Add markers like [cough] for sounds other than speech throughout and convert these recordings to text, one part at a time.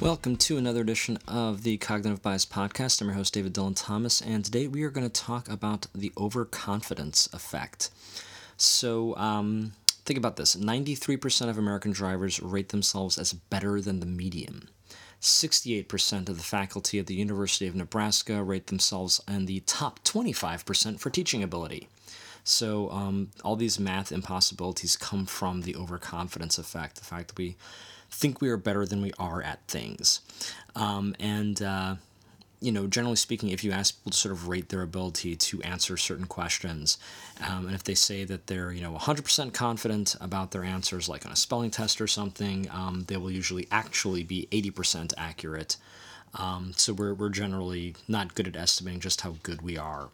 Welcome to another edition of the Cognitive Bias Podcast. I'm your host, David Dylan Thomas, and today we are going to talk about the overconfidence effect. So, um, think about this 93% of American drivers rate themselves as better than the median. 68% of the faculty at the University of Nebraska rate themselves in the top 25% for teaching ability. So, um, all these math impossibilities come from the overconfidence effect, the fact that we think we are better than we are at things. Um, and, uh, you know, generally speaking, if you ask people to sort of rate their ability to answer certain questions, um, and if they say that they're, you know, 100% confident about their answers, like on a spelling test or something, um, they will usually actually be 80% accurate. Um, so we're, we're generally not good at estimating just how good we are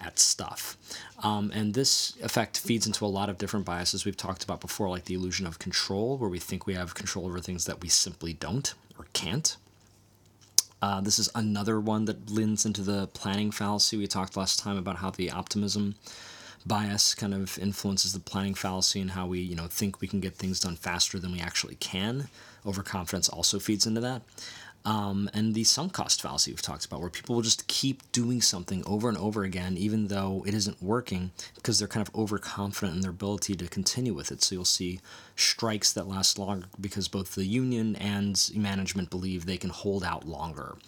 at stuff. Um, and this effect feeds into a lot of different biases we've talked about before, like the illusion of control, where we think we have control over things that we simply don't or can't. Uh, this is another one that leans into the planning fallacy. We talked last time about how the optimism bias kind of influences the planning fallacy and how we, you know, think we can get things done faster than we actually can. Overconfidence also feeds into that. Um, and the sunk cost fallacy we've talked about, where people will just keep doing something over and over again, even though it isn't working, because they're kind of overconfident in their ability to continue with it. So you'll see strikes that last longer because both the union and management believe they can hold out longer,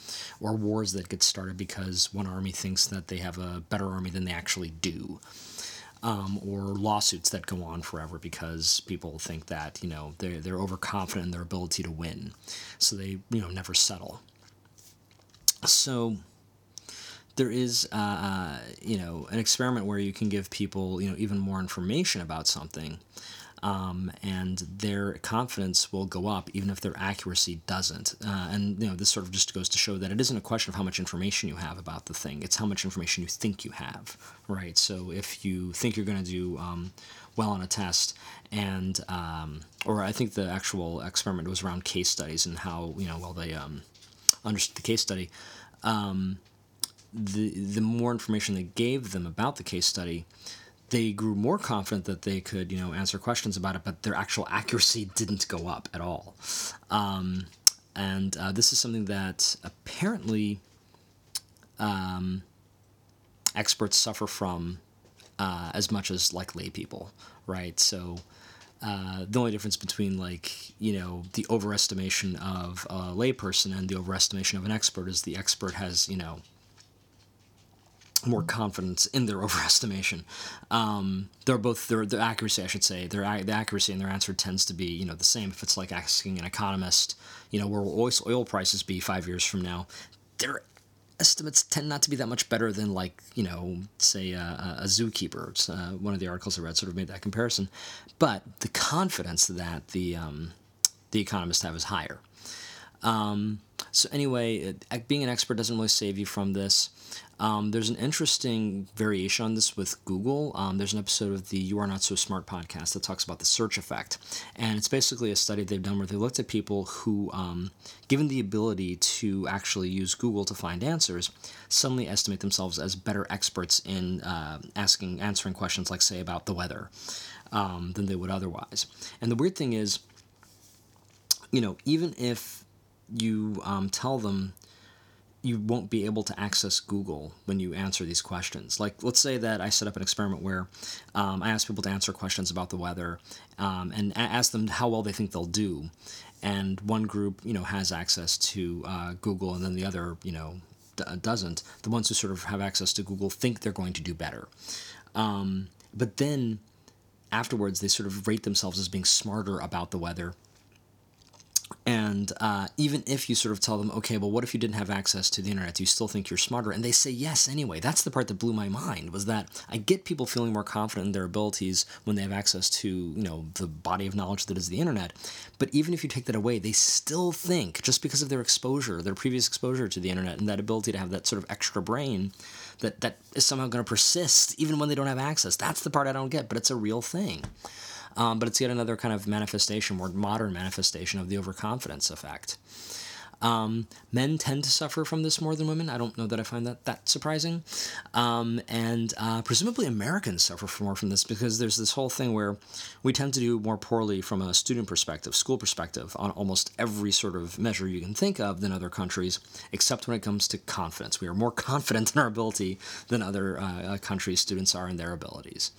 or wars that get started because one army thinks that they have a better army than they actually do um, or lawsuits that go on forever because people think that you know they're they're overconfident in their ability to win, so they you know never settle. So there is uh, uh, you know an experiment where you can give people you know even more information about something um, and their confidence will go up even if their accuracy doesn't. Uh, and you know, this sort of just goes to show that it isn't a question of how much information you have about the thing; it's how much information you think you have, right? So if you think you're going to do um, well on a test, and um, or I think the actual experiment was around case studies and how you know well they um, understood the case study. Um, the the more information they gave them about the case study, they grew more confident that they could, you know, answer questions about it, but their actual accuracy didn't go up at all. Um, and uh, this is something that apparently um, experts suffer from uh, as much as like lay people, right? So uh, the only difference between like you know the overestimation of a layperson and the overestimation of an expert is the expert has you know more confidence in their [laughs] overestimation. Um, they're both their their accuracy, I should say, their the accuracy in their answer tends to be you know the same. If it's like asking an economist, you know, where will oil, prices be five years from now, their estimates tend not to be that much better than like you know say a, a zookeeper. Uh, one of the articles I read sort of made that comparison, but the confidence that the um, the economists have is higher. Um, so anyway, being an expert doesn't really save you from this. Um, there's an interesting variation on this with Google. Um, there's an episode of the You Are Not So Smart podcast that talks about the search effect. And it's basically a study they've done where they looked at people who, um, given the ability to actually use Google to find answers, suddenly estimate themselves as better experts in uh, asking, answering questions like, say, about the weather um, than they would otherwise. And the weird thing is, you know, even if you um, tell them you won't be able to access Google when you answer these questions. Like, let's say that I set up an experiment where um, I ask people to answer questions about the weather um, and ask them how well they think they'll do. And one group, you know, has access to uh, Google, and then the other, you know, d- doesn't. The ones who sort of have access to Google think they're going to do better. Um, but then afterwards, they sort of rate themselves as being smarter about the weather and uh, even if you sort of tell them, okay, well, what if you didn't have access to the internet? Do you still think you're smarter? And they say yes anyway. That's the part that blew my mind was that I get people feeling more confident in their abilities when they have access to, you know, the body of knowledge that is the internet. But even if you take that away, they still think, just because of their exposure, their previous exposure to the internet, and that ability to have that sort of extra brain, that that is somehow going to persist even when they don't have access. That's the part I don't get, but it's a real thing. Um, but it's yet another kind of manifestation, more modern manifestation of the overconfidence effect. Um, men tend to suffer from this more than women. I don't know that I find that that surprising. Um, and uh, presumably Americans suffer more from this because there's this whole thing where we tend to do more poorly from a student perspective, school perspective, on almost every sort of measure you can think of than other countries, except when it comes to confidence. We are more [laughs] confident in our ability than other uh, countries' students are in their abilities.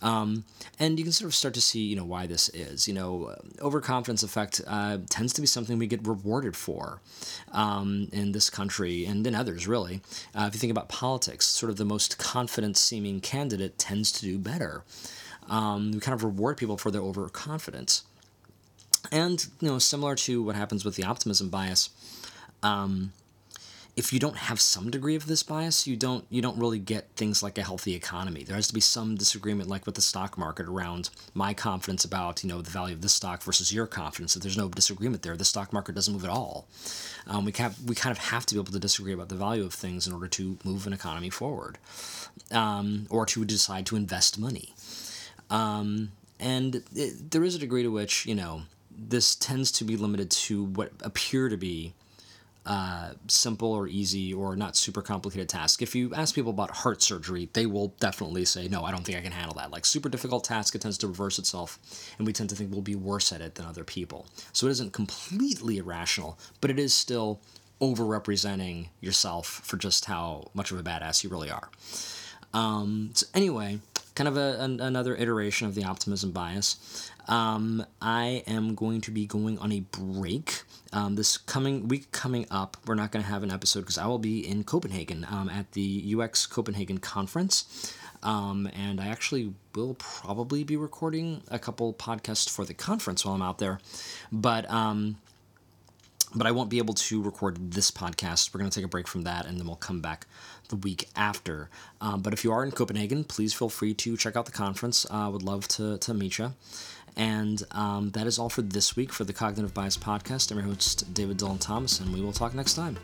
Um, and you can sort of start to see, you know, why this is. You know, overconfidence effect uh, tends to be something we get rewarded for um, in this country and in others, really. Uh, if you think about politics, sort of the most confident-seeming candidate tends to do better. Um, we kind of reward people for their overconfidence. And, you know, similar to what happens with the optimism bias, um, if you don't have some degree of this bias, you don't you don't really get things like a healthy economy. There has to be some disagreement, like with the stock market, around my confidence about you know the value of this stock versus your confidence. If there's no disagreement there, the stock market doesn't move at all. Um, we kind we kind of have to be able to disagree about the value of things in order to move an economy forward, um, or to decide to invest money. Um, and it, there is a degree to which you know this tends to be limited to what appear to be uh, simple or easy or not super complicated task. If you ask people about heart surgery, they will definitely say, no, I don't think I can handle that. Like super difficult task, it tends to reverse itself, and we tend to think we'll be worse at it than other people. So it isn't completely irrational, but it is still overrepresenting yourself for just how much of a badass you really are. Um, so anyway, kind of a, an, another iteration of the optimism bias. Um, I am going to be going on a break. Um, this coming week coming up, we're not going to have an episode because I will be in Copenhagen um, at the UX Copenhagen conference. Um, and I actually will probably be recording a couple podcasts for the conference while I'm out there. But um, but I won't be able to record this podcast. We're going to take a break from that and then we'll come back the week after. Um, but if you are in Copenhagen, please feel free to check out the conference. I uh, would love to, to meet you. And um, that is all for this week for the Cognitive Bias Podcast. I'm your host, David Dylan Thomas, and we will talk next time.